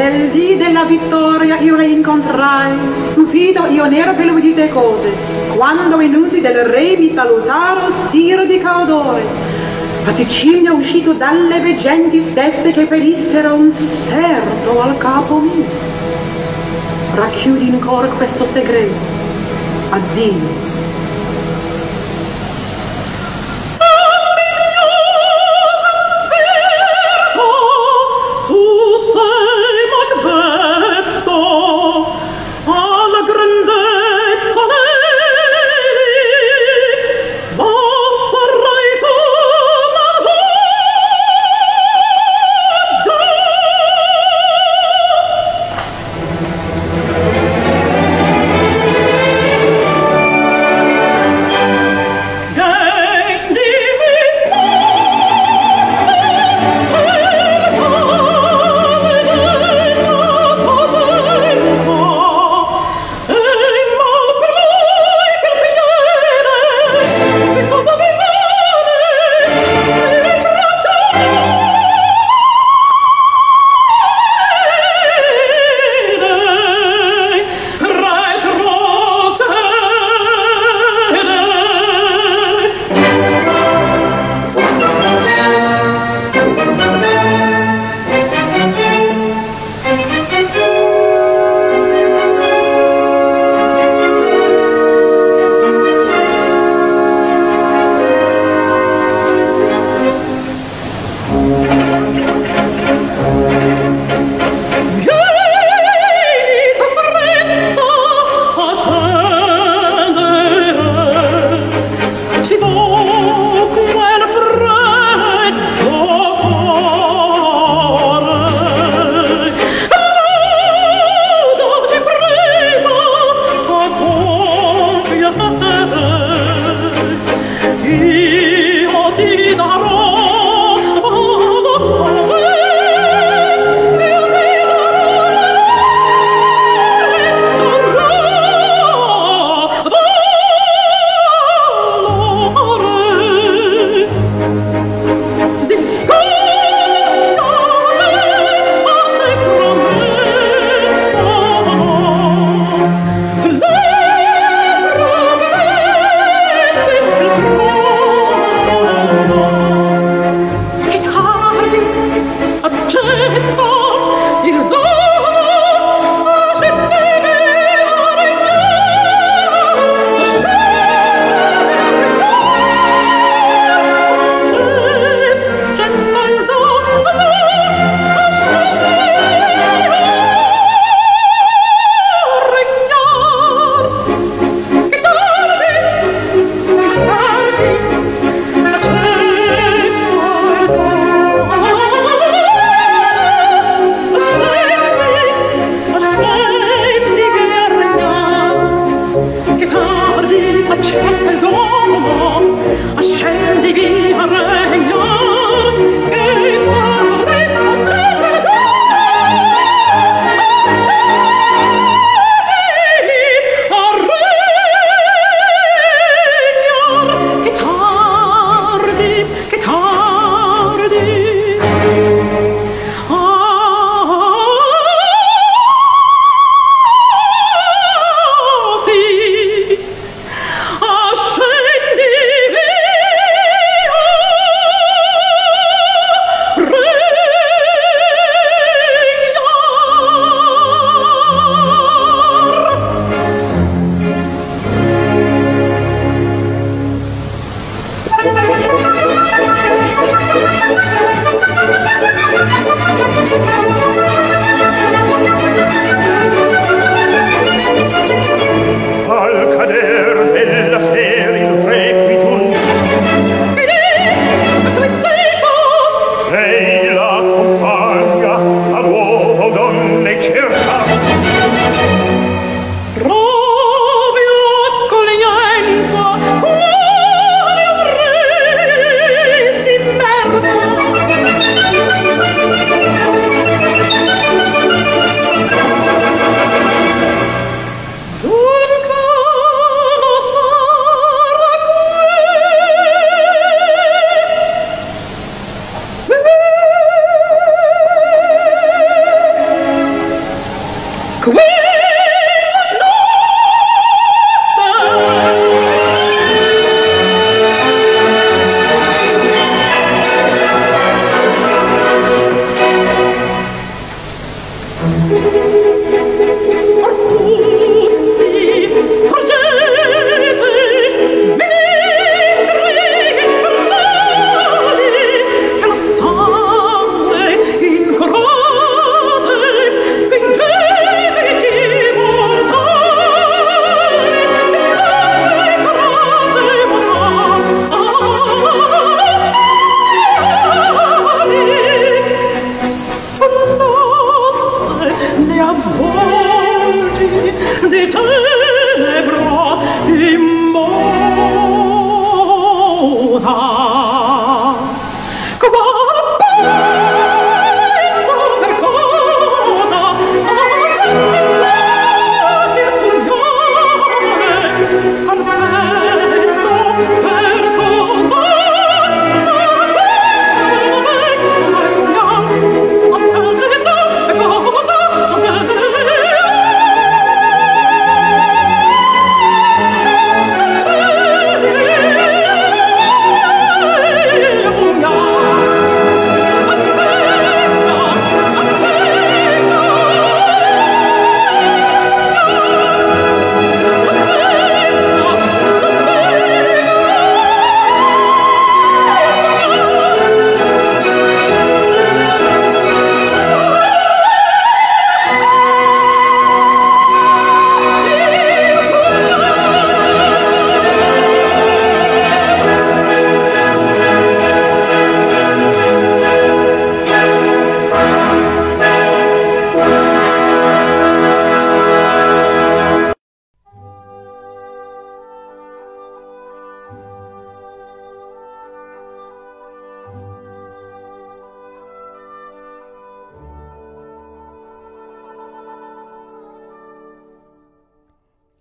Nel dì della vittoria io le incontrai, stupito io n'ero per l'udite cose, quando in unti del re mi salutarono siro di caudore. Vaticino uscito dalle veggenti stesse che pedissero un serto al capo mio. Racchiudi in cor questo segreto, addio. 春 风